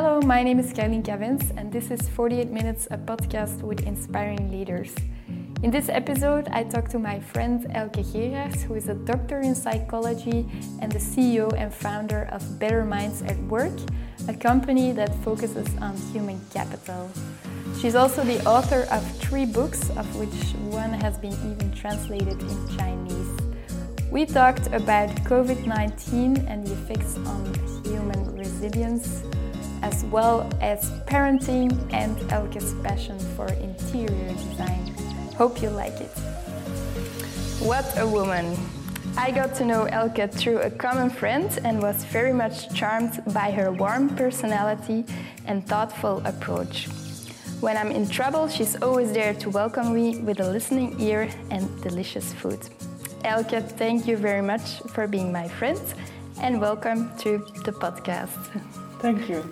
Hello, my name is Caroline Cavins, and this is 48 Minutes, a podcast with inspiring leaders. In this episode, I talk to my friend Elke Geraerts, who is a doctor in psychology and the CEO and founder of Better Minds at Work, a company that focuses on human capital. She's also the author of three books, of which one has been even translated in Chinese. We talked about COVID 19 and the effects on human resilience, as well as parenting and Elke's passion for interior design. Hope you like it. What a woman! I got to know Elke through a common friend and was very much charmed by her warm personality and thoughtful approach. When I'm in trouble, she's always there to welcome me with a listening ear and delicious food. Elke, thank you very much for being my friend and welcome to the podcast. Thank you.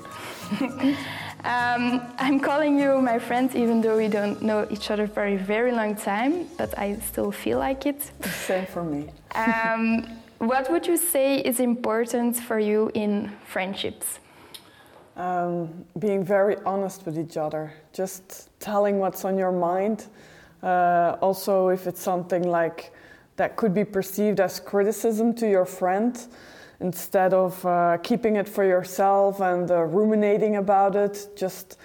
um, I'm calling you my friend even though we don't know each other for a very long time, but I still feel like it. Same for me. um, what would you say is important for you in friendships? Um, being very honest with each other, just telling what's on your mind. Uh, also, if it's something like that could be perceived as criticism to your friend, instead of uh, keeping it for yourself and uh, ruminating about it, just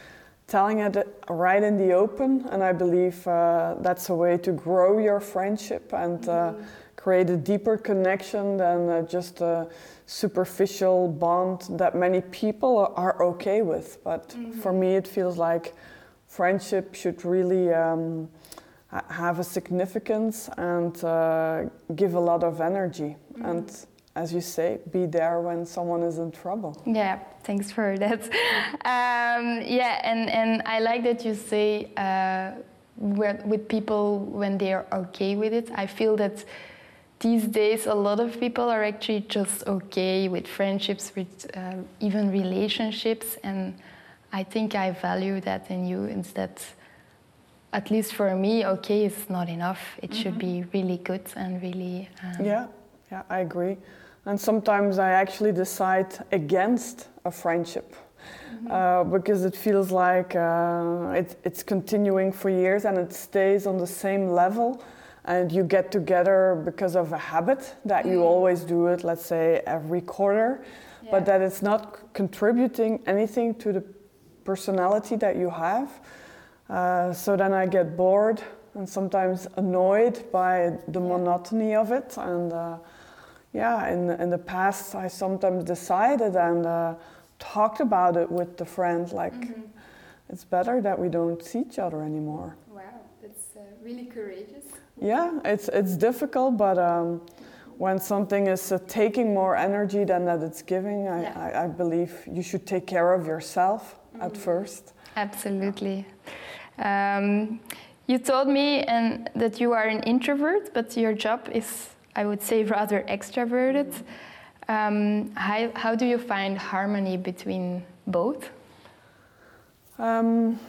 telling it right in the open. And I believe uh, that's a way to grow your friendship and mm-hmm. create a deeper connection than uh, just a superficial bond that many people are okay with. But mm-hmm. for me, it feels like friendship should really. Um, have a significance and uh, give a lot of energy mm-hmm. and as you say, be there when someone is in trouble. Yeah, thanks for that. Um, yeah, and, and I like that you say uh, with people when they are okay with it. I feel that these days a lot of people are actually just okay with friendships, with uh, even relationships, and I think I value that in you instead. At least for me, okay is not enough. It mm -hmm. should be really good and really. Um, yeah, yeah, I agree. And sometimes I actually decide against a friendship uh, because it feels like uh, it, it's continuing for years and it stays on the same level. And you get together because of a habit that you mm-hmm. always do it, let's say every quarter, yeah. but that it's not contributing anything to the personality that you have. Uh, so then I get bored and sometimes annoyed by the monotony of it. And uh, yeah, in, in the past, I sometimes decided and uh, talked about it with the friend, like, mm-hmm. it's better that we don't see each other anymore. Wow, that's uh, really courageous. Yeah, it's, it's difficult, but um, when something is uh, taking more energy than that it's giving, I, yeah. I, I, believe you should take care of yourself mm-hmm. at first. Absolutely. Um, you told me and that you are an introvert, but your job is I would say, rather extroverted. Um, how, how do you find harmony between both? Um,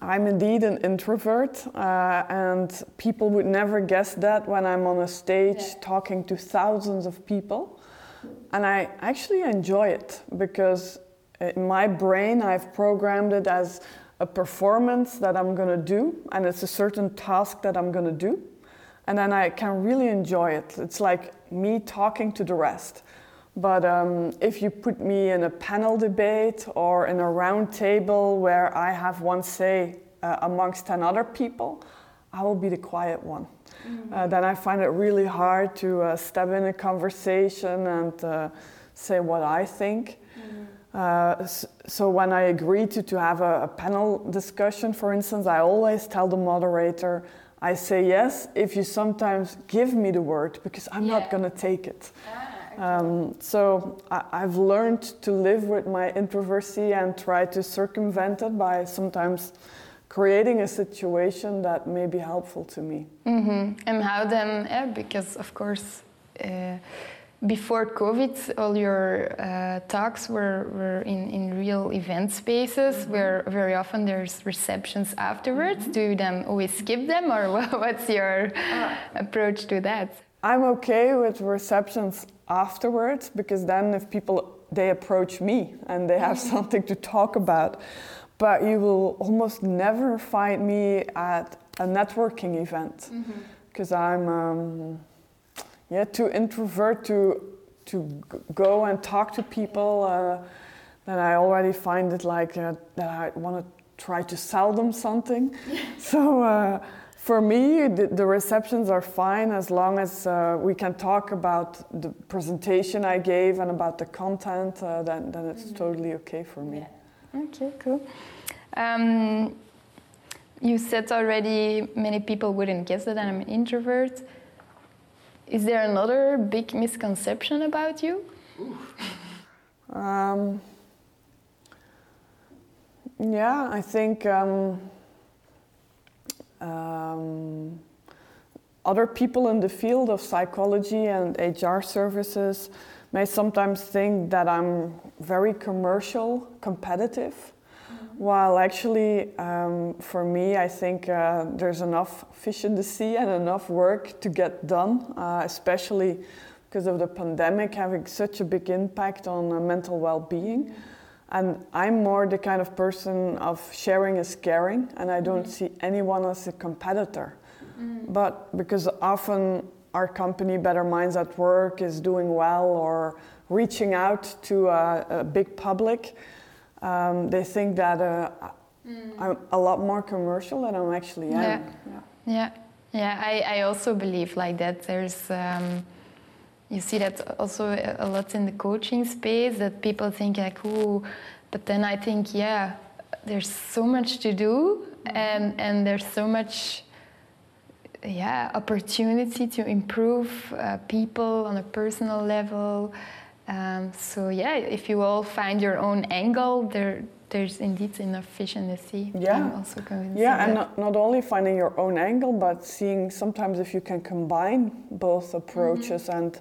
I'm indeed an introvert, uh, and people would never guess that when I'm on a stage yeah. talking to thousands of people. And I actually enjoy it because in my brain I've programmed it as a performance that I'm going to do, and it's a certain task that I'm going to do and then I can really enjoy it. It's like me talking to the rest. But um, if you put me in a panel debate or in a round table where I have one say uh, amongst 10 other people, I will be the quiet one. Mm-hmm. Uh, then I find it really hard to uh, step in a conversation and uh, say what I think. Mm-hmm. so when I agree to, to have a, a panel discussion, for instance, I always tell the moderator, I say yes if you sometimes give me the word because I'm yeah. not going to take it. Ah, okay. um, so I, have learned to live with my introversy and try to circumvent it by sometimes creating a situation that may be helpful to me. Mm-hmm. And how then? Yeah, because of course. Uh, before COVID, all your uh, talks were, were in, in real event spaces mm-hmm. where very often there's receptions afterwards. Mm-hmm. Do you then always skip them, or what's your uh, approach to that? I'm okay with receptions afterwards because then if people they approach me and they have something to talk about. But you will almost never find me at a networking event because mm-hmm. I'm um, yeah too introvert to to go and talk to people. Uh, then I already find it like uh, that I want to try to sell them something. so uh, for me, the, the, receptions are fine as long as uh, we can talk about the presentation I gave and about the content. Uh, then, then it's mm-hmm. totally okay for me. Yeah. Okay, cool. Um, you said already many people wouldn't guess that I'm an introvert. Is there another big misconception about you? Um, yeah, I think um, um, other people in the field of psychology and HR services may sometimes think that I'm very commercial, competitive, mm-hmm. actually, um, for me, I think uh, there's enough fish in the sea and enough work to get done, uh, especially because of the pandemic having such a big impact on uh, mental well being. Mm-hmm and I'm more the kind of person of sharing is caring, and I don't mm. see anyone as a competitor. Mm. But because often our company, Better Minds at Work, is doing well or reaching out to a, a big public, um, they think that uh, mm. I'm a lot more commercial than I'm actually am. Yeah, yeah, yeah. yeah I, I also believe like that. There's. Um, you see that also a lot in the coaching space that people think like oh but then i think yeah there's so much to do and and there's so much yeah opportunity to improve uh, people on a personal level um, so yeah if you all find your own angle there there's indeed enough fish in the sea. Yeah, I'm also convinced. Yeah, and not, not only finding your own angle, but seeing sometimes if you can combine both approaches mm-hmm. and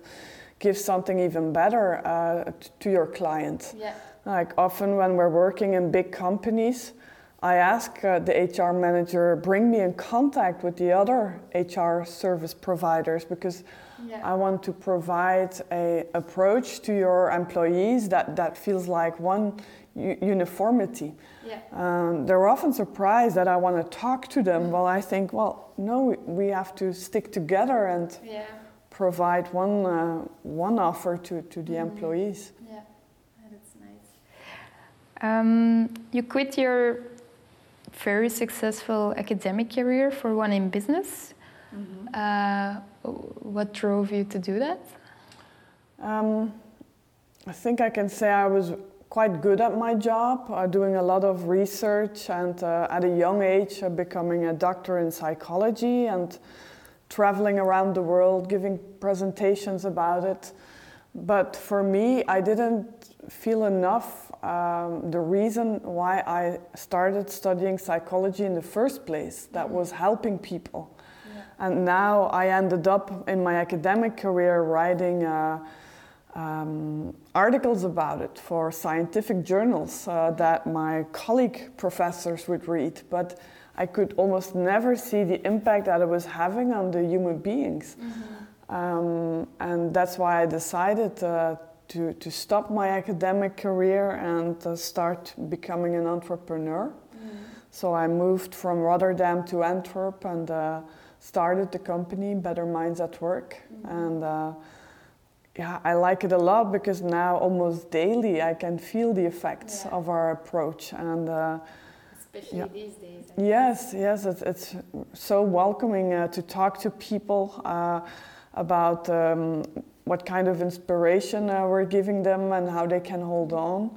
give something even better uh, to your client. Yeah. Like often when we're working in big companies, I ask uh, the HR manager bring me in contact with the other HR service providers because yeah. I want to provide a approach to your employees that, that feels like one uniformity. Yeah. Um, they're often surprised that I want to talk to them. Well, I think, well, no, we have to stick together and yeah. provide one uh, one offer to, to the mm-hmm. employees. Yeah, that's nice. Um, you quit your very successful academic career for one in business. Mm-hmm. Uh, what drove you to do that? Um, I think I can say I was quite good at my job, uh, doing a lot of research, and uh, at a young age, uh, becoming a doctor in psychology and traveling around the world, giving presentations about it. But for me, I didn't feel enough um, the reason why I started studying psychology in the first place, that was helping people. And now I ended up in my academic career writing uh, um, articles about it for scientific journals uh, that my colleague professors would read, but I could almost never see the impact that it was having on the human beings. Mm-hmm. Um, and that's why I decided uh, to, to stop my academic career and uh, start becoming an entrepreneur. Mm-hmm. So I moved from Rotterdam to Antwerp and uh, started the company Better Minds at Work. Mm-hmm. And uh, yeah, I like it a lot because now almost daily I can feel the effects yeah. of our approach and. Uh, Especially yeah. these days. Yes, yes, it's, it's so welcoming uh, to talk to people uh, about um, what kind of inspiration uh, we're giving them and how they can hold on.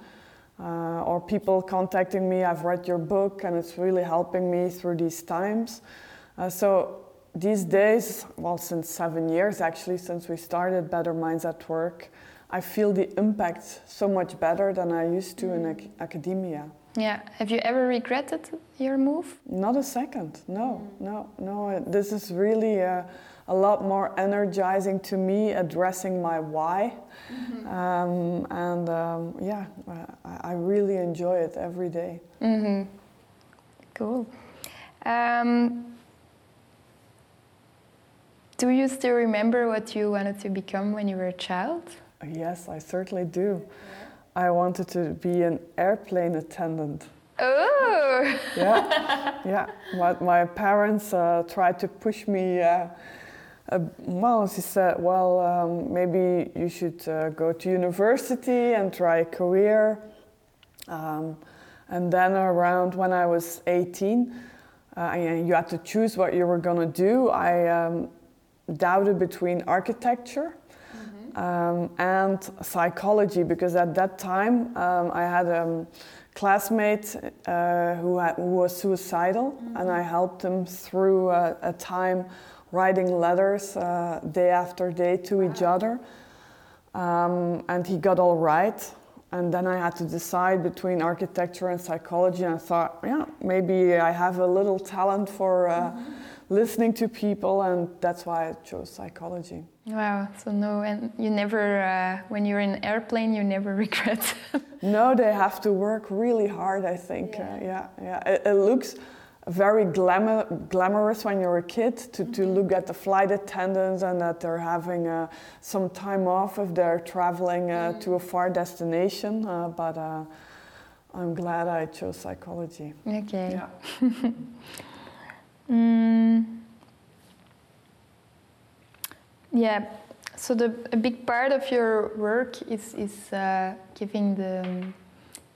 Uh, or people contacting me, I've read your book and it's really helping me through these times. Uh, so these days, well, since seven years actually, since we started Better Minds at Work, I feel the impact so much better than I used to in ac- academia. Yeah. Have you ever regretted your move? Not a second. No, mm. no, no. This is really uh, a lot more energizing to me, addressing my why. Mm-hmm. Um, and um, yeah, I, I, really enjoy it every day. Mm-hmm. Cool. Um, do you still remember what you wanted to become when you were a child? Yes, I certainly do. I wanted to be an airplane attendant. Oh! yeah, yeah. My, my parents uh, tried to push me. Uh, uh, well, she said, well, um, maybe you should uh, go to university and try a career. Um, and then around when I was 18, uh, you had to choose what you were going to do. I um, doubted between architecture mm-hmm. um, and psychology because at that time um, I had a classmate uh, who, had, who, was suicidal mm-hmm. and I helped him through a, a time writing letters uh, day after day to wow. each other. Um, and he got all right. And then I had to decide between architecture and psychology. And I thought, yeah, maybe I have a little talent for uh, mm-hmm. listening to people, and that's why I chose psychology. Wow. So no, and you never, uh, when you're in airplane, you never regret. no, they have to work really hard. I think. Yeah, uh, yeah. yeah. It, it looks very glamour, glamorous when you're a kid to, to mm-hmm. look at the flight attendants and that they're having uh, some time off if they're traveling uh, mm. to a far destination. Uh, but uh, I'm glad I chose psychology. Okay. Yeah. mm. Yeah. So the a big part of your work is is uh, giving the um,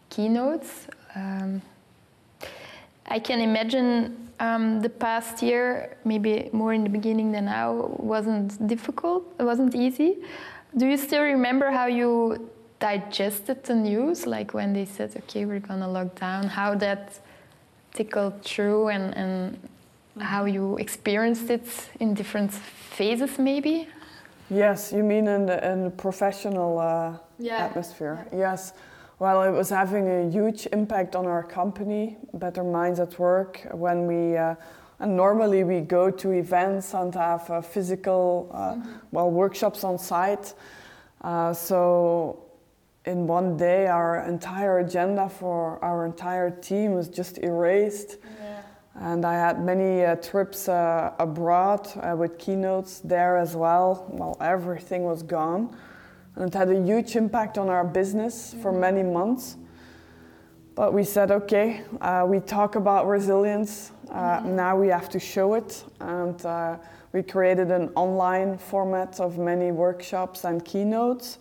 keynotes. Um, I can imagine um, the past year, maybe more in the beginning than now, wasn't difficult. It wasn't easy. Do you still remember how you digested the news, like when they said, "Okay, we're gonna lock down"? How that tickled through, and and how you experienced it in different phases, maybe? Yes, you mean in the, in the professional uh, yeah. atmosphere. Yes. Well, it was having a huge impact on our company, Better Minds at Work, when we uh, and normally we go to events and have uh, physical, uh, mm-hmm. well, workshops on site. Uh, so in one day, our entire agenda for our entire team was just erased. Yeah. And I had many uh, trips uh, abroad with keynotes there as well. Well, everything was gone. And it had a huge impact on our business for many months. But we said, okay, uh, we talk about resilience. Uh, now we have to show it. And uh, we created an online format of many workshops and keynotes.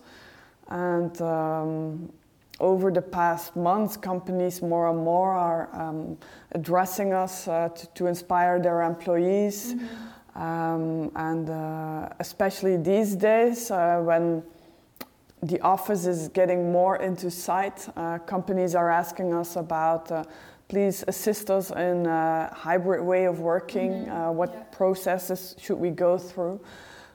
And um, over the past months, companies more and more are um, addressing us uh, to, to, inspire their employees. Mm-hmm. Um, and uh, especially these days, uh, when the office is getting more into sight. Uh, companies are asking us about uh, please assist us in a hybrid way of working. Mm-hmm. Uh, what yeah. processes should we go through?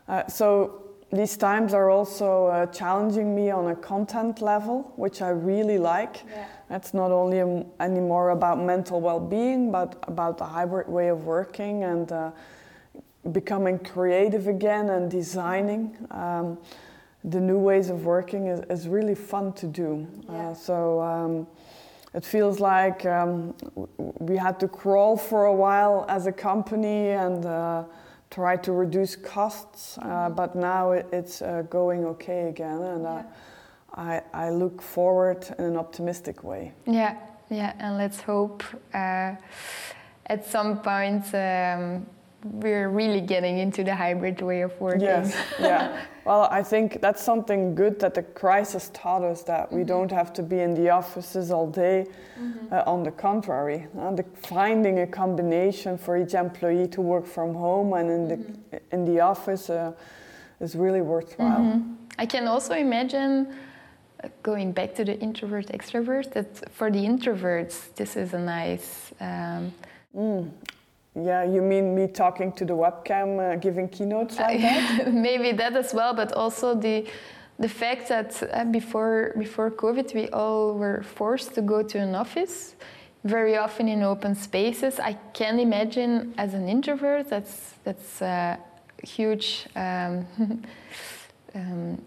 Uh, so these times are also uh, challenging me on a content level, which I really like. Yeah. It's not only um, anymore about mental well-being, but about the hybrid way of working and uh, becoming creative again and designing. Um, the new ways of working is, is really fun to do. Uh, yeah. Uh, so um, it feels like um, we had to crawl for a while as a company and uh, try to reduce costs, uh, mm-hmm. but now it, it's uh, going okay again, and yeah. I, I look forward in an optimistic way. Yeah, yeah, and let's hope uh, at some point. Um, we're really getting into the hybrid way of working. Yes, yeah. Well, I think that's something good that the crisis taught us that we mm-hmm. don't have to be in the offices all day. Mm-hmm. Uh, on the contrary, uh, the, finding a combination for each employee to work from home and in the mm-hmm. in the office uh, is really worthwhile. Mm-hmm. I can also imagine. Uh, going back to the introvert extrovert, that for the introverts, this is a nice um, Mm, yeah, you mean me talking to the webcam, uh, giving keynotes like that? Maybe that as well, but also the the fact that uh, before before COVID, we all were forced to go to an office, very often in open spaces. I can imagine as an introvert, that's that's a huge. Um, um,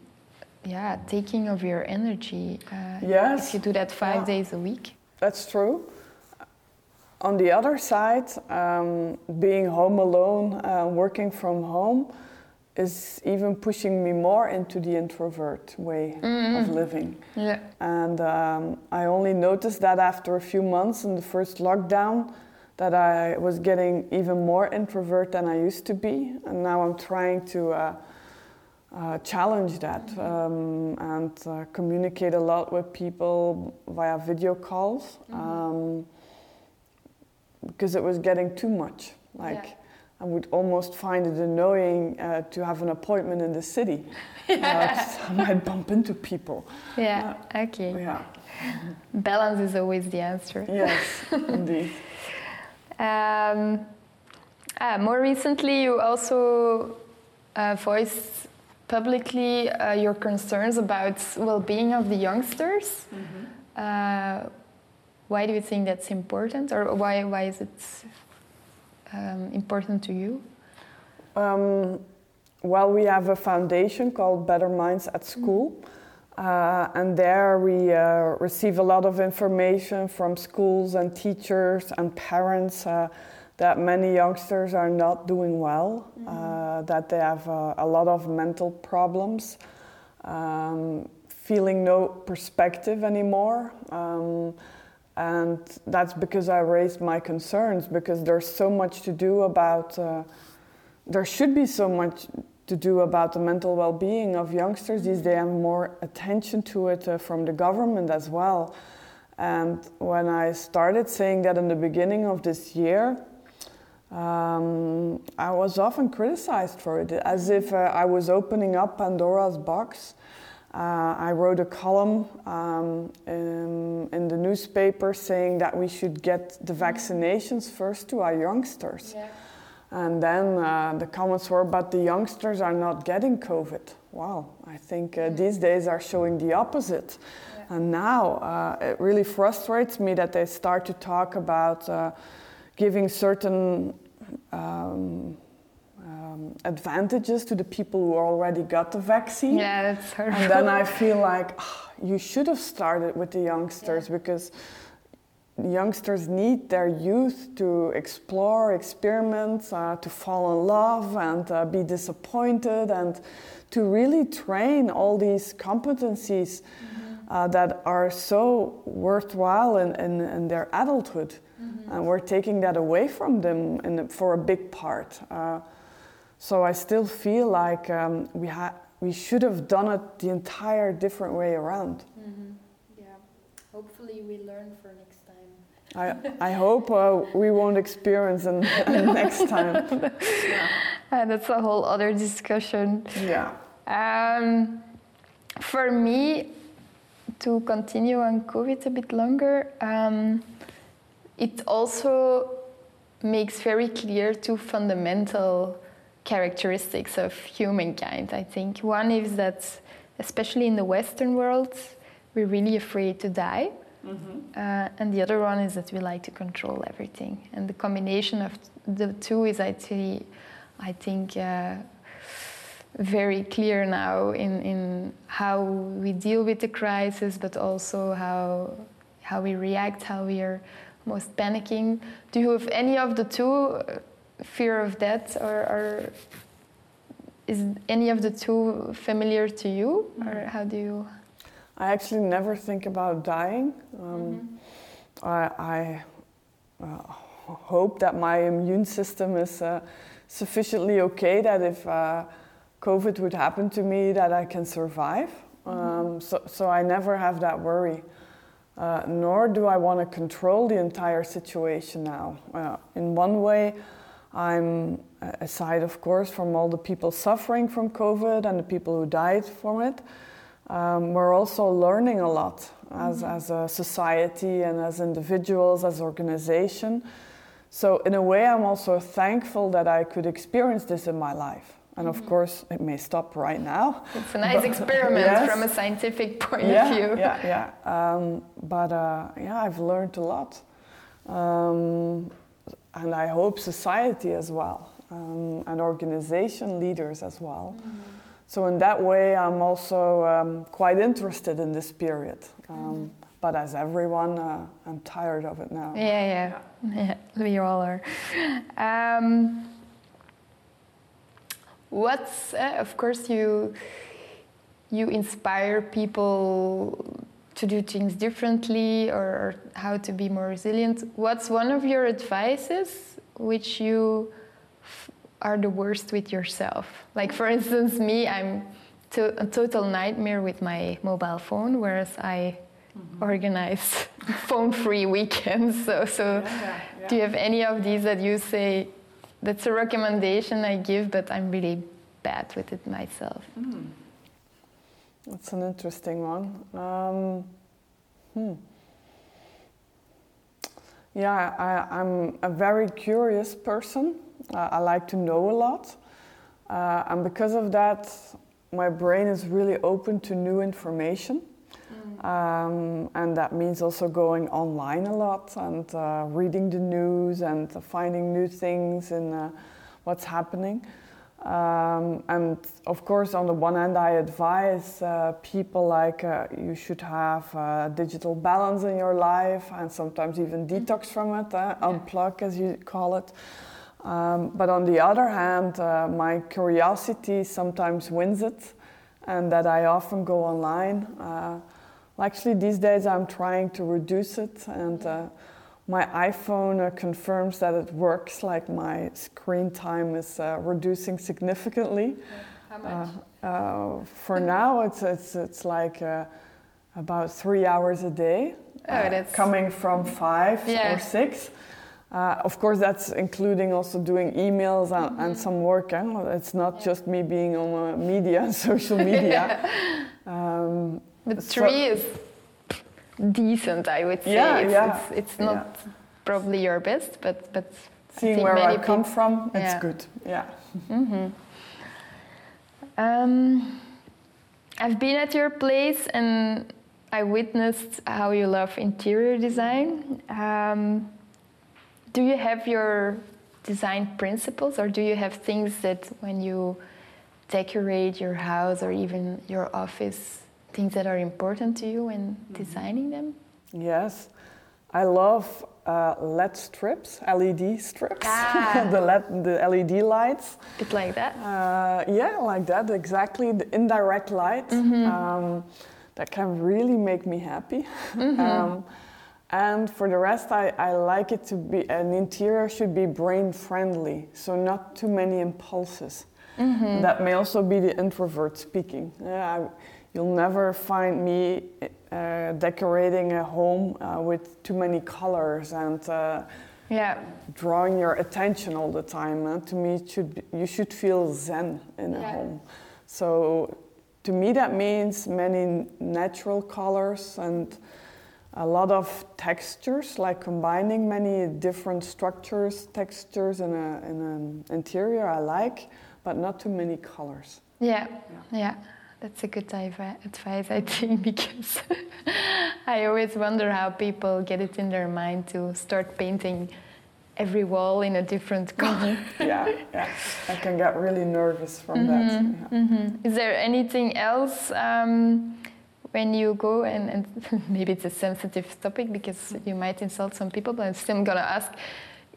yeah, taking of your energy. Uh, yes. If you do that five yeah. days a week. That's true. On the other side, um, being home alone, uh, working from home, is even pushing me more into the introvert way mm-hmm. of living. Yeah. And um, I only noticed that after a few months in the first lockdown that I was getting even more introvert than I used to be. And now I'm trying to uh, uh, challenge that mm-hmm. um, and uh, communicate a lot with people via video calls mm-hmm. um, because it was getting too much. Like, yeah. I would almost find it annoying uh, to have an appointment in the city. Yeah. Uh, I might bump into people. Yeah, uh, okay. Yeah. Balance is always the answer. Yes, indeed. Um, ah, more recently, you also uh, voiced publicly uh, your concerns about well-being of the youngsters. Mm-hmm. Uh, why do you think that's important, or why why is it um, important to you? Um, well, we have a foundation called Better Minds at School. Uh, and there we uh, receive a lot of information from schools and teachers and parents uh, that many youngsters are not doing well, mm-hmm. that they have uh, a lot of mental problems, um, feeling no perspective anymore. Um, and that's because I raised my concerns because there's so much to do about, uh, there should be so much to do about the mental well-being of youngsters these days and more attention to it uh, from the government as well. And when I started saying that in the beginning of this year, um, I was often criticized for it, as if uh, I was opening up Pandora's box uh, I wrote a column um, in, in, the newspaper saying that we should get the vaccinations first to our youngsters. Yeah. And then uh, the comments were, but the youngsters are not getting COVID. Wow, I think uh, these days are showing the opposite. Yeah. And now uh, it really frustrates me that they start to talk about uh, giving certain um, um, advantages to the people who already got the vaccine. Yeah, that's horrible. And then I feel like oh, you should have started with the youngsters yeah. because youngsters need their youth to explore, experiment, uh, to fall in love and uh, be disappointed and to really train all these competencies mm-hmm. uh, that are so worthwhile in, in, in their adulthood. Mm-hmm. And we're taking that away from them in, for a big part. So I still feel like um, we, ha- we should have done it the entire different way around. Mm-hmm. Yeah, hopefully we learn for next time. I, I hope uh, we won't experience it next time. yeah. Uh, that's a whole other discussion. Yeah. Um, for me, to continue on COVID a bit longer, um, it also makes very clear two fundamental characteristics of humankind, I think. One is that, especially in the Western world, we're really afraid to die. Mm-hmm. Uh, and the other one is that we like to control everything. And the combination of the two is actually, I think, uh, very clear now in, in how we deal with the crisis, but also how, how we react, how we are most panicking. Do you have any of the two fear of death, or, or is any of the two familiar to you, mm-hmm. or how do you? I actually never think about dying. Um, mm-hmm. I, I uh, hope that my immune system is uh, sufficiently okay that if uh, COVID would happen to me, that I can survive. Mm-hmm. Um, so, so I never have that worry. Uh, nor do I want to control the entire situation now. Uh, in one way, I'm aside, of course, from all the people suffering from COVID and the people who died from it. Um, we're also learning a lot as, mm-hmm. as a society and as individuals, as organization. So in a way, I'm also thankful that I could experience this in my life. And of mm-hmm. course, it may stop right now. It's a nice experiment yes. from a scientific point yeah, of view. Yeah, yeah. Um, but uh, yeah, I've learned a lot. Um, and I hope society as well, um, and organization leaders as well. Mm-hmm. So in that way, I'm also um, quite interested in this period. Um, mm-hmm. But as everyone, uh, I'm tired of it now. Yeah, yeah, yeah. We all are. Um, what's uh, of course you you inspire people to do things differently or how to be more resilient. What's one of your advices which you are the worst with yourself? Like for instance, me, I'm to a total nightmare with my mobile phone, whereas I mm-hmm. organize phone-free weekends. So, so yeah, yeah. do you have any of these that you say that's a recommendation I give, but I'm really bad with it myself? Mm. That's an interesting one. Um, hmm. Yeah, I, am a very curious person. Uh, I like to know a lot. Uh, and because of that, my brain is really open to new information. Mm. Um, and that means also going online a lot and uh, reading the news and finding new things in uh, what's happening. Um, and of course, on the one hand, I advise uh, people like uh, you should have uh, digital balance in your life and sometimes even mm-hmm. detox from it, uh, unplug as you call it. Um, but on the other hand, uh, my curiosity sometimes wins it, and that I often go online. Uh, actually, these days I'm trying to reduce it and my iPhone uh, confirms that it works, like my screen time is uh, reducing significantly. How much? Uh, uh for now, it's, it's, it's like uh, about three hours a day, oh, uh, coming from five yeah. or six. of course, that's including also doing emails and, mm-hmm. and some work. Eh? It's not yeah. just me being on media, social media. um, but three so, is decent, I would say. Yeah, it's, yeah. it's, it's not yeah. probably your best, but but seeing where I come from, it's yeah. good. Yeah. Mm-hmm. Um, I've been at your place and I witnessed how you love interior design. Um, do you have your design principles, or do you have things that when you decorate your house or even your office things that are important to you when mm-hmm. designing them? Yes, I love uh, LED strips, LED strips, ah. the LED, the LED lights. It's like that. Uh, yeah, like that exactly. The indirect light mm-hmm. um, that can really make me happy. Mm-hmm. um, and for the rest, I, I like it to be an interior should be brain friendly, so not too many impulses. Mm-hmm. That may also be the introvert speaking. Yeah, You'll never find me uh, decorating a home uh, with too many colors and uh, yeah. drawing your attention all the time. to me, should be, you should feel zen in a yeah. home. So to me, that means many natural colors and a lot of textures, like combining many different structures, textures in, a, in an interior I like, but not too many colors. Yeah, yeah. yeah. That's a good advice, I think, because I always wonder how people get it in their mind to start painting every wall in a different color. yeah, yeah, I can get really nervous from mm-hmm, that. Yeah. Mm-hmm. Is there anything else um, when you go and, and maybe it's a sensitive topic because you might insult some people, but I'm still gonna ask.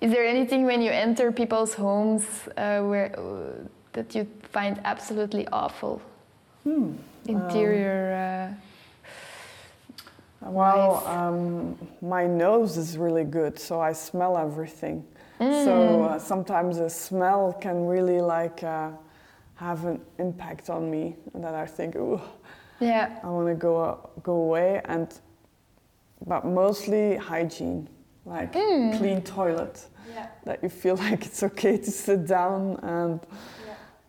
Is there anything when you enter people's homes uh, where uh, that you find absolutely awful? Hmm. Interior. Uh, well, um, my nose is really good, so I smell everything. Mm. So uh, sometimes a smell can really like uh, have an impact on me, and then I think, ooh, yeah, I want to go uh, go away. And but mostly hygiene, like mm. clean toilet, yeah. that you feel like it's okay to sit down and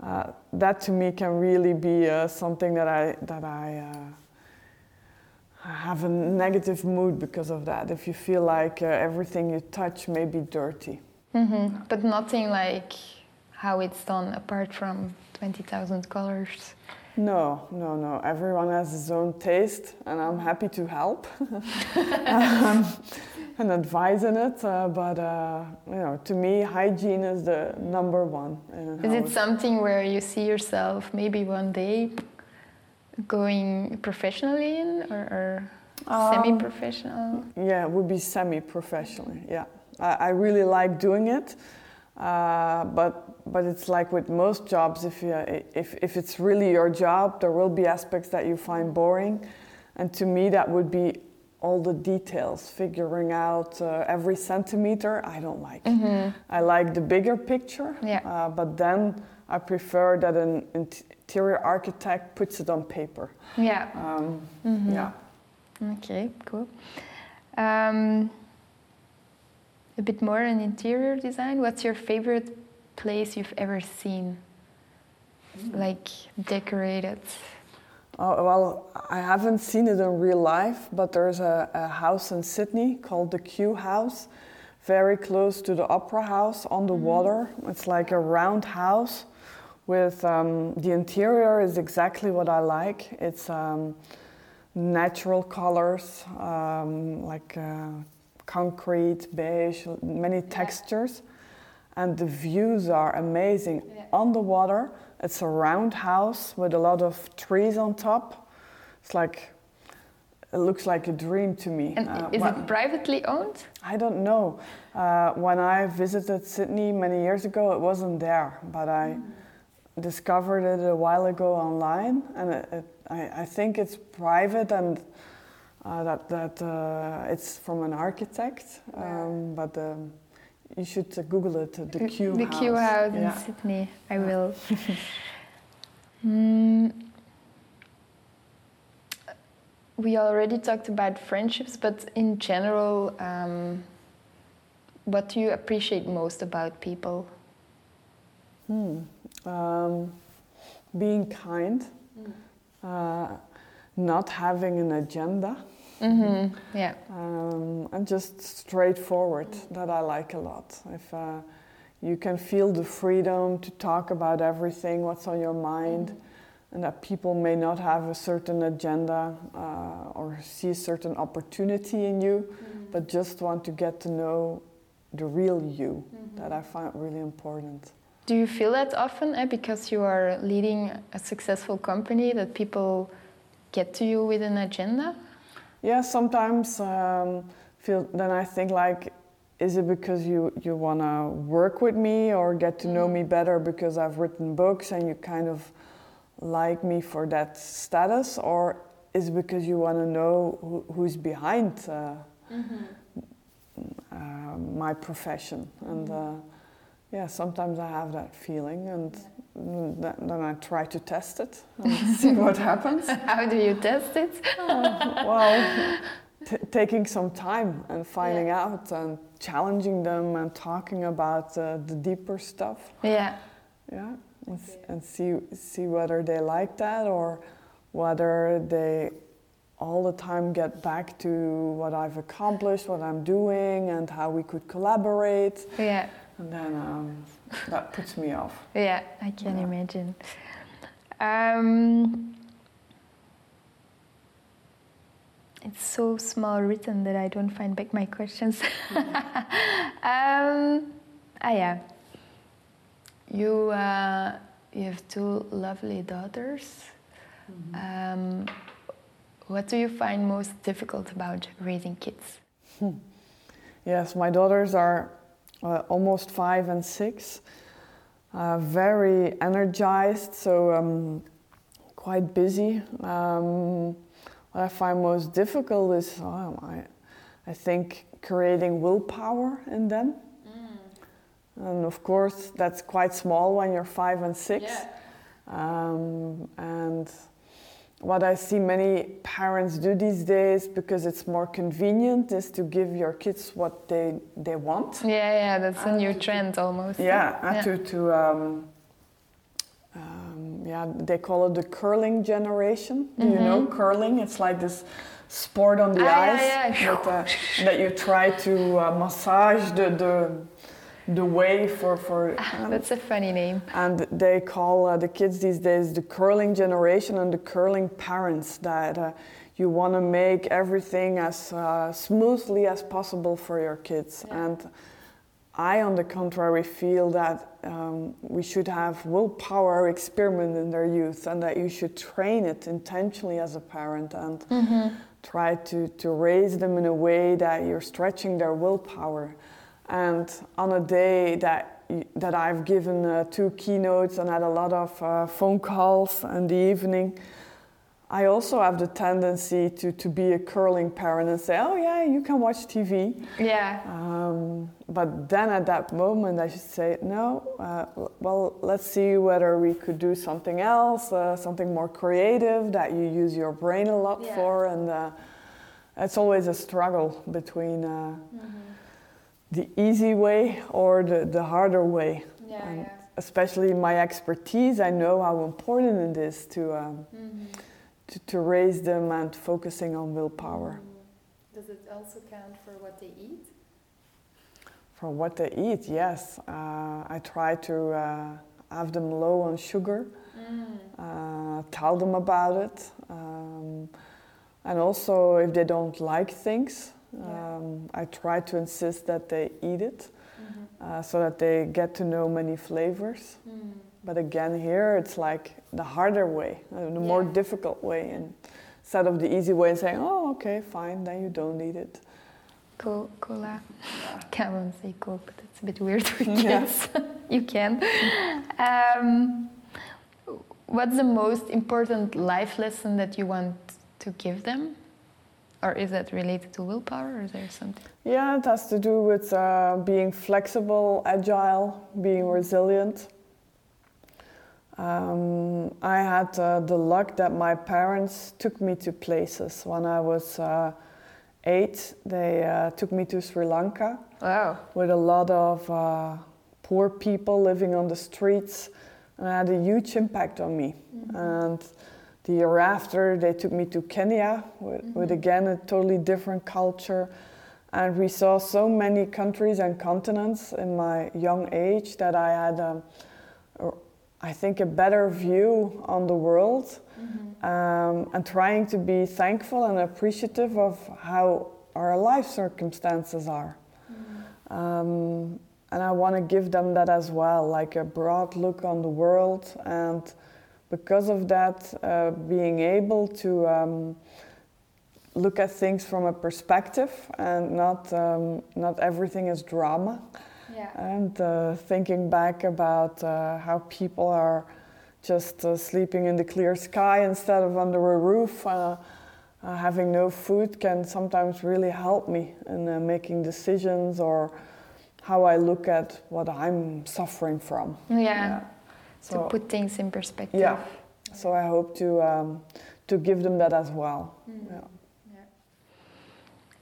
uh, that to me can really be uh, something that I that I uh, have a negative mood because of that. If you feel like uh, everything you touch may be dirty, mm-hmm. but nothing like how it's done apart from twenty thousand colors. No, no, no. Everyone has his own taste, and I'm happy to help. um, and advise in it. Uh, but uh, you know, to me, hygiene is the number one. Is it something where you see yourself maybe one day going professionally in, or, or um, semi-professional? Yeah, it would be semi-professionally. Yeah, I, I really like doing it. Uh, but but it's like with most jobs, if you if if it's really your job, there will be aspects that you find boring, and to me that would be all the details, figuring out uh, every centimeter. I don't like. Mm-hmm. I like the bigger picture, yeah. uh, but then I prefer that an interior architect puts it on paper. Yeah. Um, mm-hmm. Yeah. Okay. Cool. Um, a bit more on interior design. What's your favorite place you've ever seen, mm. like decorated? Oh, well, I haven't seen it in real life, but there's a, a, house in Sydney called the Q House, very close to the Opera House on the mm. water. It's like a round house with um, the interior is exactly what I like. It's um, natural colors, um, like uh, concrete, beige, many yeah. textures. And the views are amazing. Yeah. On the water, it's a round house with a lot of trees on top. It's like, it looks like a dream to me. And uh, is it privately owned? I don't know. Uh, when I visited Sydney many years ago, it wasn't there, but I mm. discovered it a while ago online, and it, it, I, I think it's private and uh, that that uh, it's from an architect, um, but um, you should uh, Google it. the Q the House. Q House yeah. in Sydney. I will. mm, we already talked about friendships, but in general, um, what do you appreciate most about people? Hmm. Um, being kind, mm. uh, not having an agenda. Mm-hmm. Yeah. Um, and just straightforward that I like a lot. If uh, you can feel the freedom to talk about everything, what's on your mind, mm-hmm. and that people may not have a certain agenda uh, or see a certain opportunity in you, mm-hmm. but just want to get to know the real you. Mm-hmm. That I find really important. Do you feel that often eh? because you are leading a successful company that people get to you with an agenda? Yeah, sometimes um, feel then I think like, is it because you you want to work with me or get to know mm. me better because I've written books and you kind of like me for that status, or is it because you want to know who, who's behind uh, mm-hmm. uh, my profession and. Mm-hmm. Uh, yeah, sometimes I have that feeling, and then I try to test it and see what happens. How do you test it? uh, well, t- taking some time and finding yeah. out and challenging them and talking about uh, the deeper stuff. Yeah. Yeah, and, and see see whether they like that or whether they all the time get back to what I've accomplished, what I'm doing, and how we could collaborate. Yeah and then um, that puts me off. Yeah, I can yeah. imagine. Um, it's so small written that I don't find back my questions. um, ah, yeah. You, uh, you have two lovely daughters. Mm-hmm. Um, what do you find most difficult about raising kids? Hmm. Yes, my daughters are uh, almost five and six. Uh, very energized, so um, quite busy. Um, what I find most difficult is, oh, I, I think, creating willpower in them. Mm. And of course, that's quite small when you're five and six. Yeah. Um, and what I see many parents do these days because it's more convenient is to give your kids what they they want. Yeah, yeah, that's a new trend almost. Yeah, yeah. to to um, um, yeah, they call it the curling generation. Mm-hmm. You know, curling. It's like this sport on the ah, ice yeah, yeah. That, uh, that you try to uh, massage the the the way for for um, that's a funny name and they call uh, the kids these days the curling generation and the curling parents that uh, you want to make everything as uh, smoothly as possible for your kids yeah. and i on the contrary feel that um, we should have willpower experiment in their youth and that you should train it intentionally as a parent and mm-hmm. try to, to raise them in a way that you're stretching their willpower and on a day that that I've given uh, two keynotes and had a lot of uh, phone calls in the evening, I also have the tendency to, to be a curling parent and say, oh, yeah, you can watch TV. Yeah. Um, but then at that moment, I should say, no, uh, well, let's see whether we could do something else, uh, something more creative that you use your brain a lot Yeah. for. And uh, it's always a struggle between uh, Mm-hmm. The easy way or the, the harder way. Yeah, And yeah. Especially my expertise, I know how important it is to, um, Mhm. to, to raise them and focusing on willpower. Mm. Does it also count for what they eat? For what they eat, yes. Uh, I try to uh, have them low on sugar, uh, tell them about it. Um, and also, if they don't like things, Yeah. um, I try to insist that they eat it Mhm. uh, so that they get to know many flavors. Mm. But again, here it's like the harder way, uh, the more difficult way. And instead of the easy way and saying, oh, okay, fine, then you don't eat it. Co- cola. Can't even say Coke, but it's a bit weird for Yeah. kids. you can. Um, what's the most important life lesson that you want to give them? Or is that related to willpower or is there something? Yeah, it has to do with uh, being flexible, agile, being resilient. Um, I had uh, the luck that my parents took me to places. When I was uh, eight, they uh, took me to Sri Lanka Wow. with a lot of uh, poor people living on the streets, and it had a huge impact on me. And the year after, they took me to Kenya with, with again a totally different culture. And we saw so many countries and continents in my young age that I had, um, a- I think, a better view on the world um, and trying to be thankful and appreciative of how our life circumstances are. Um, and I want to give them that as well, like a broad look on the world. And because of that, uh, being able to um, look at things from a perspective and not, um, not everything is drama. Yeah. And uh, thinking back about uh, how people are just uh, sleeping in the clear sky instead of under a roof, uh, uh, having no food can sometimes really help me in uh, making decisions or how I look at what I'm suffering from. Yeah. So, to put things in perspective. yeah. So I hope to um, to give them that as well. Yeah.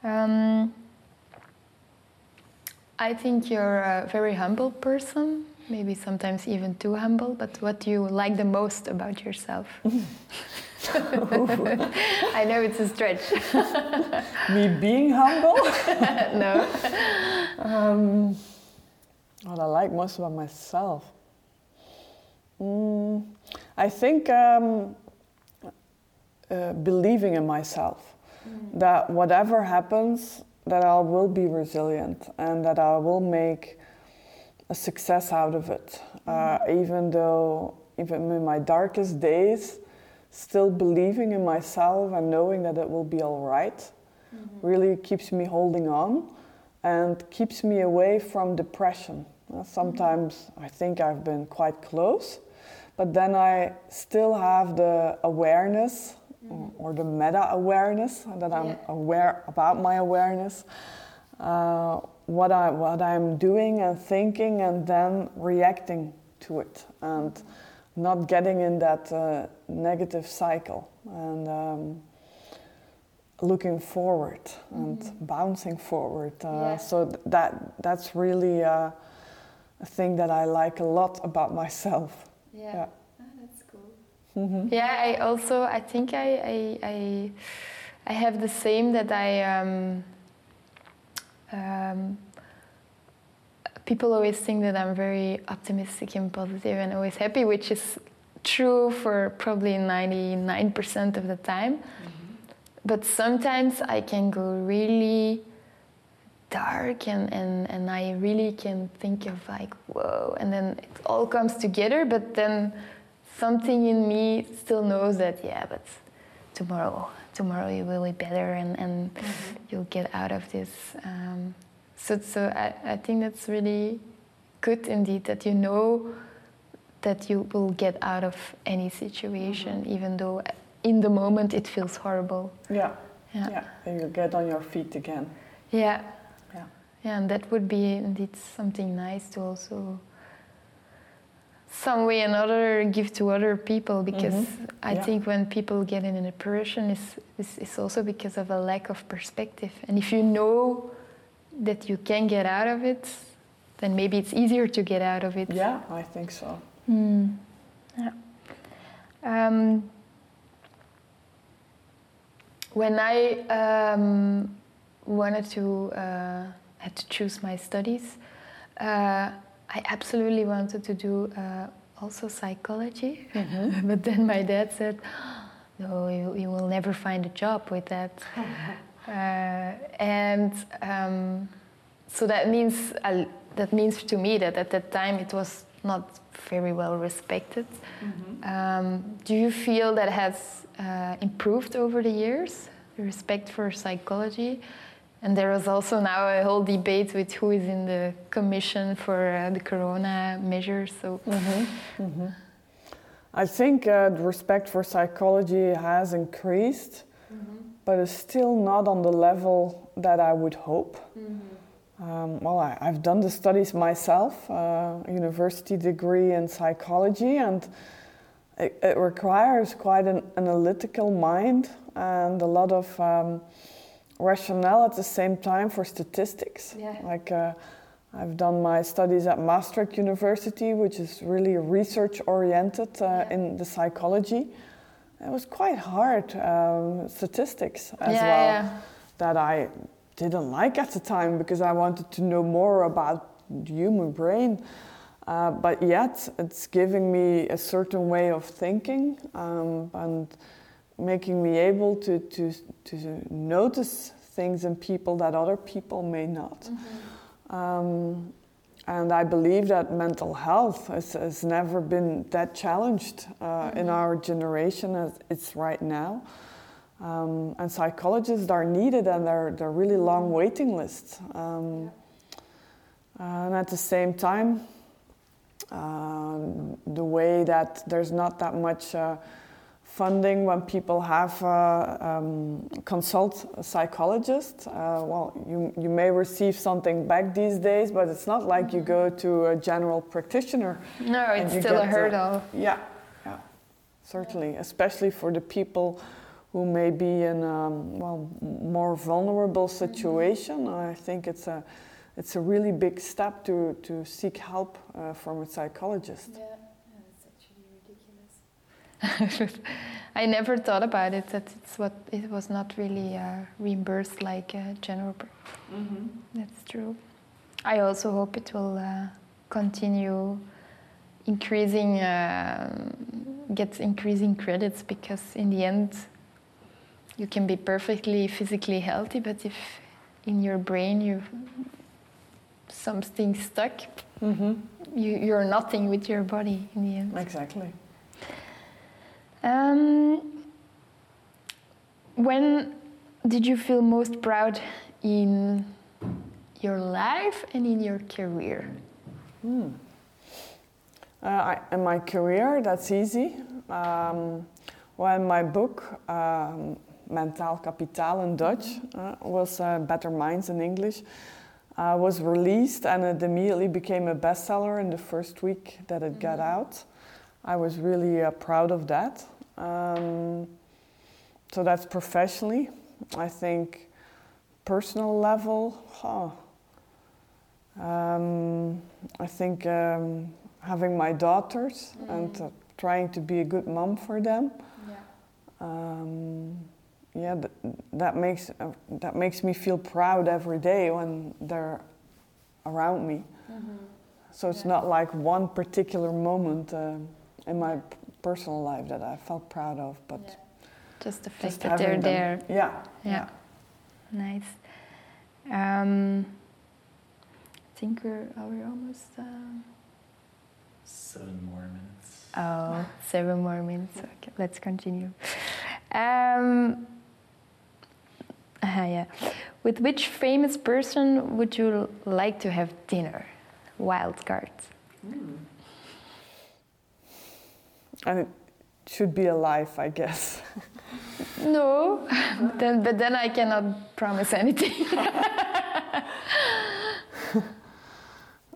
Um, I think you're a very humble person, maybe sometimes even too humble, but what do you like the most about yourself? I know it's a stretch. Me being humble. no. Um, what I like most about myself. Mm, I think um, uh, believing in myself. That whatever happens, that I will be resilient and that I will make a success out of it. Uh, even though, even in my darkest days, still believing in myself and knowing that it will be all right really keeps me holding on and keeps me away from depression. Uh, sometimes I think I've been quite close, but then I still have the awareness or- or the meta awareness that I'm Yeah. aware about my awareness, uh, what, I, what I'm doing and thinking, and then reacting to it and not getting in that uh, negative cycle. And um, looking forward and bouncing forward. Uh, Yeah. So th- that that's really uh, a thing that I like a lot about myself. Yeah. Yeah. Ah, that's cool. Yeah, I also I think I I I, I have the same that I um, um, people always think that I'm very optimistic and positive and always happy, which is true for probably 99% of the time. But sometimes I can go really dark and, and, and I really can think of like, whoa, and then it all comes together, but then something in me still knows that, yeah, but tomorrow, tomorrow you will be better and, and you'll get out of this. Um, so so I, I think that's really good indeed that you know that you will get out of any situation, Mm-hmm. even though in the moment it feels horrible. Yeah. Yeah. Yeah. And you get on your feet again. Yeah. Yeah. And that would be indeed something nice to also some way or another give to other people because Mhm. I Yeah. think when people get in an depression is is also because of a lack of perspective. And if you know that you can get out of it, then maybe it's easier to get out of it. Yeah, I think so. Hmm. Yeah. Um, when I um, wanted to uh, had to choose my studies, uh, I absolutely wanted to do uh, also psychology. but then my dad said, "No, you, you will never find a job with that." uh, and um, so that means uh, that means to me that at that time it was not very well respected. Um, do you feel that has uh, improved over the years, the respect for psychology? And there was also now a whole debate with who is in the commission for uh, the corona measures. So, I think uh, respect for psychology has increased, but it's still not on the level that I would hope. Um, well, I, I've done the studies myself, uh, university degree in psychology, and it, it requires quite an analytical mind and a lot of um, rationale at the same time for statistics. Yeah. Like uh, I've done my studies at Maastricht University, which is really research oriented uh, Yeah. in the psychology. It was quite hard um, statistics as Yeah, well that I didn't like at the time because I wanted to know more about the human brain. Uh, but yet, it's giving me a certain way of thinking um, and making me able to, to, to notice things in people that other people may not. Um, and I believe that mental health has, has never been that challenged uh, in our generation as it's right now. Um, and psychologists are needed, and they're, they're really long waiting lists. Um, and at the same time, um, the way that there's not that much uh, funding when people have uh, um, consult a psychologist. Uh, well, you, you may receive something back these days, but it's not like you go to a general practitioner. no, it's you still a get the- hurdle. Yeah, yeah, certainly, especially for the people who may be in a well more vulnerable situation. I think it's a it's a really big step to to seek help uh, from a psychologist. Yeah, that's actually ridiculous. I never thought about it that it's what it was not really uh, reimbursed like uh, general. pr- That's true. I also hope it will uh, continue increasing, uh, get increasing credits because in the end, you can be perfectly physically healthy, but if in your brain you something stuck, Mm-hmm. you, you're nothing with your body in the end. Exactly. Um, when did you feel most proud in your life and in your career? Uh, I, in my career, that's easy. Um, when my book, um, Mentaal Kapitaal in Dutch, uh, was uh, Better Minds in English, uh, was released and it immediately became a bestseller in the first week that it got out. I was really uh, proud of that. Um, so that's professionally. I think personal level, huh. Um, I think um, having my daughters and uh, trying to be a good mom for them. Um, yeah, th- that makes uh, that makes me feel proud every day when they're around me. So it's Yeah. not like one particular moment uh, in my personal life that I felt proud of, but Just the fact just that they're having there. them. Yeah, Yeah. Nice. Um, I think we're are we almost. Uh, Seven more minutes. oh, seven more minutes. Okay, let's continue. Um, uh, yeah. With which famous person would you like to have dinner? wild card? And it should be alive, I guess. No, then, but then I cannot promise anything.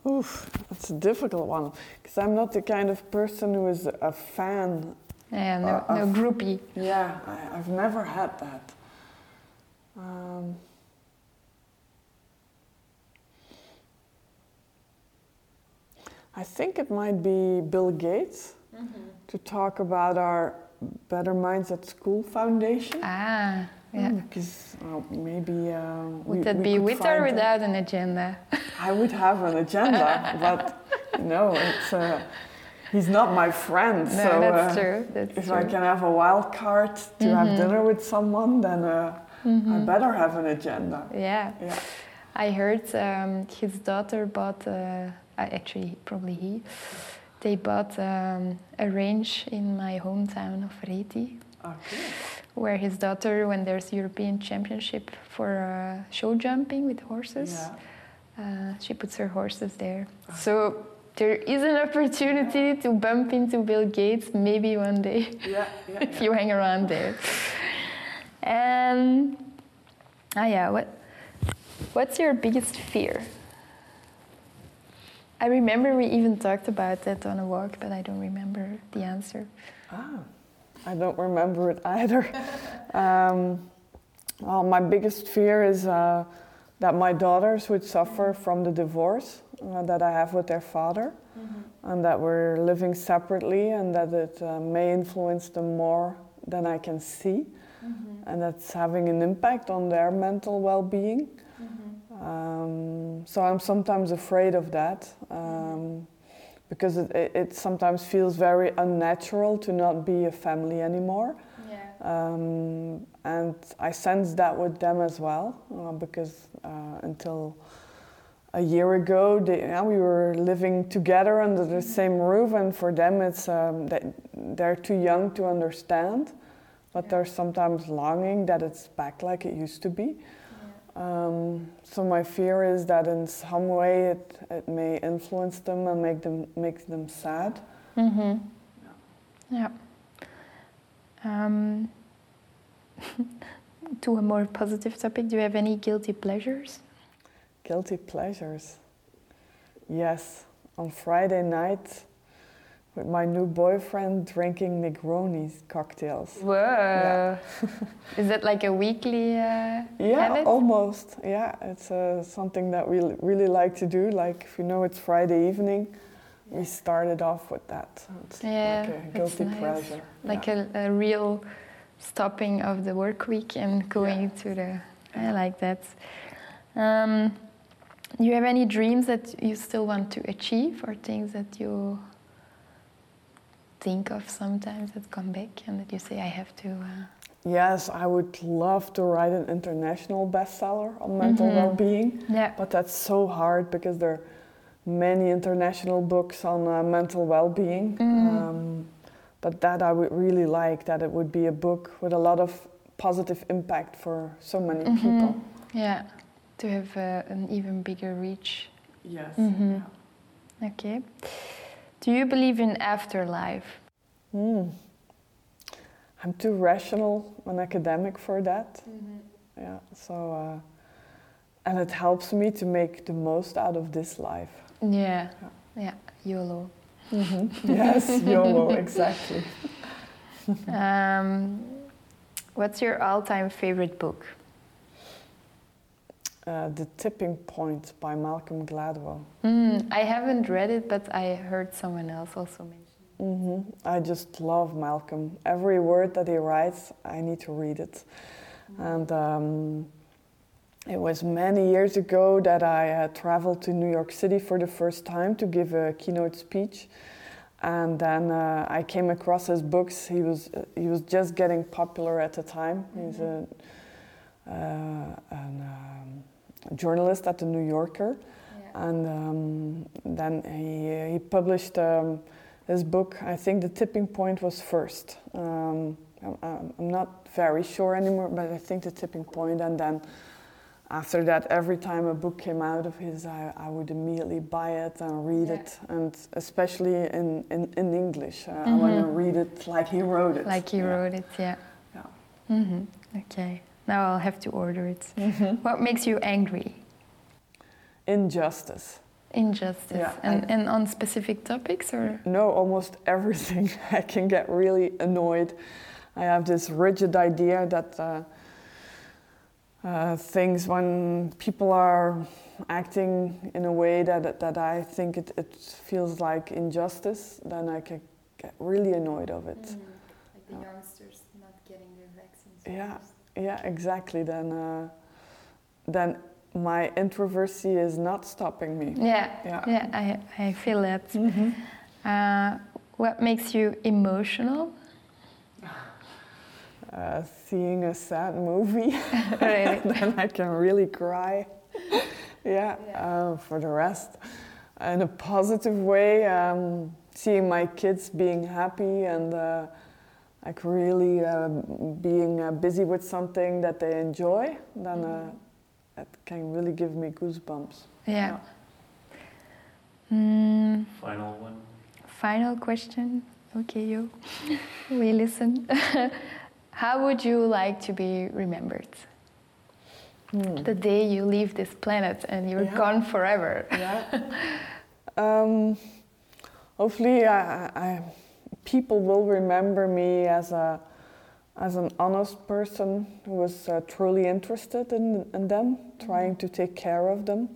Oof, that's a difficult one because I'm not the kind of person who is a fan. yeah, no, Uh, no groupie. Yeah, I, I've never had that. Um, I think it might be Bill Gates to talk about our Better Minds at School Foundation. Ah, yeah. Because uh, maybe. Uh, we- Would that we be could with find or a- without an agenda? I would have an agenda, but no, it's. Uh, he's not my friend. No, so that's uh, true. That's if true. I can have a wild card to Mhm. have dinner with someone, then uh, I Mhm. better have an agenda. Yeah, Yeah. I heard um, his daughter bought, uh, uh, actually, probably he, they bought um, a range in my hometown of Retie, Okay. where his daughter, when there's European Championship for uh, show jumping with horses, Yeah. uh, she puts her horses there. So there is an opportunity to bump into Bill Gates maybe one day Yeah. Yeah. if you hang around there. And ah yeah, what what's your biggest fear? I remember we even talked about that on a walk, but I don't remember the answer. Ah, I don't remember it either. um, well, my biggest fear is uh, that my daughters would suffer from the divorce uh, that I have with their father, and that we're living separately, and that it uh, may influence them more than I can see, and that's having an impact on their mental well-being. Um, so I'm sometimes afraid of that. Um, because it, it, it sometimes feels very unnatural to not be a family anymore. Yeah. Um, and I sense that with them as well, uh, because uh, until a year ago, they, yeah, we were living together under the same roof, and for them, it's um, that they're too young to understand, but they're sometimes longing that it's back like it used to be. Um, so my fear is that in some way it, it may influence them and make them make them sad. Mm-hmm. Yeah. Um, to a more positive topic, do you have any guilty pleasures? Guilty pleasures. Yes, on Friday night with my new boyfriend drinking Negronis cocktails. Whoa! Is that like a weekly uh, Yeah, habit? almost. Yeah, it's uh, something that we l- really like to do. Like if you know it's Friday evening, we started off with that. It's Yeah, like guilty nice. pleasure. like yeah. a, a real stopping of the work week and going to the. I like that. Um, do you have any dreams that you still want to achieve, or things that you think of sometimes that come back and that you say, "I have to"? Uh, Yes, I would love to write an international bestseller on mental Mhm. well-being. yeah. But that's so hard because there are many international books on uh, mental well-being. Mhm. Um, but that I would really like that it would be a book with a lot of positive impact for so many Mhm. people. Yeah, to have uh, an even bigger reach. Yes. Mhm. Okay. Do you believe in afterlife? Hmm. I'm too rational and academic for that. Yeah. So, uh, and it helps me to make the most out of this life. Yeah. Yeah. YOLO. yes, YOLO, exactly. Um, what's your all-time favorite book? Uh, the Tipping Point by Malcolm Gladwell. Mm, I haven't read it, but I heard someone else also mention. hmm I just love Malcolm. Every word that he writes, I need to read it. And um, it was many years ago that I uh, traveled to New York City for the first time to give a keynote speech. And then uh, I came across his books. He was uh, he was just getting popular at the time. He's a, uh, an, um, journalist at the New Yorker, and um, then he he published. Um, his book, I think The Tipping Point was first. Um, I'm, not very sure anymore, but I think The Tipping Point, and then after that, every time a book came out of his, I, I would immediately buy it and read Yeah. it, and especially in, in, in English. Uh, I Mhm. want to read it like he wrote it. Like he Yeah. wrote it, yeah. Yeah. hmm Okay. Now I'll have to order it. Mm-hmm. What makes you angry? Injustice. Injustice. Yeah, and, I- and on specific topics or? No, almost everything. I can get really annoyed. I have this rigid idea that uh, uh, things, when people are acting in a way that, that I think it, it feels like injustice, then I can get really annoyed of it. Like the youngsters not getting their vaccines. Yeah. Yeah, exactly. Then, uh, then my introversy is not stopping me. Yeah, Yeah. yeah, I, I feel that. Uh, what makes you emotional? Uh, seeing a sad movie, then I can really cry. yeah, Yeah. Uh, for the rest, in a positive way, um, seeing my kids being happy and uh, like really uh, being uh, busy with something that they enjoy, then uh, that can really give me goosebumps. Yeah. Mm, Final one. final question. Okay, you. we listen. How would you like to be remembered? The day you leave this planet and you're Yeah. gone forever. Yeah. um, hopefully, I, I, people will remember me as a as an honest person who was uh, truly interested in, in them, trying to take care of them,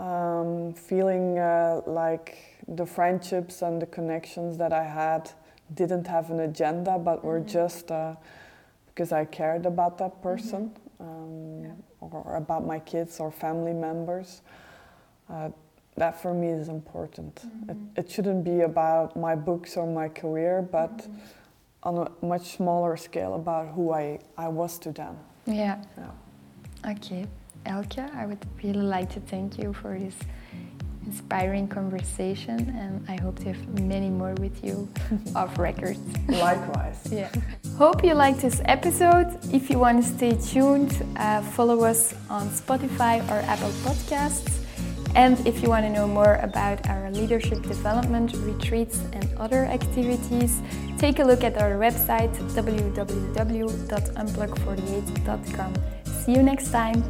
um, feeling uh, like the friendships and the connections that I had didn't have an agenda, but were just uh, because I cared about that person um, or about my kids or family members. That for me is important. It, it shouldn't be about my books or my career, but on a much smaller scale about who I, I was to them. Yeah. Yeah. Okay. Elke, I would really like to thank you for this inspiring conversation and I hope to have many more with you off record. Likewise. Yeah. Hope you liked this episode. If you want to stay tuned, uh, follow us on Spotify or Apple Podcasts. And if you want to know more about our leadership development retreats and other activities, take a look at our website www.unplug48.com. See you next time.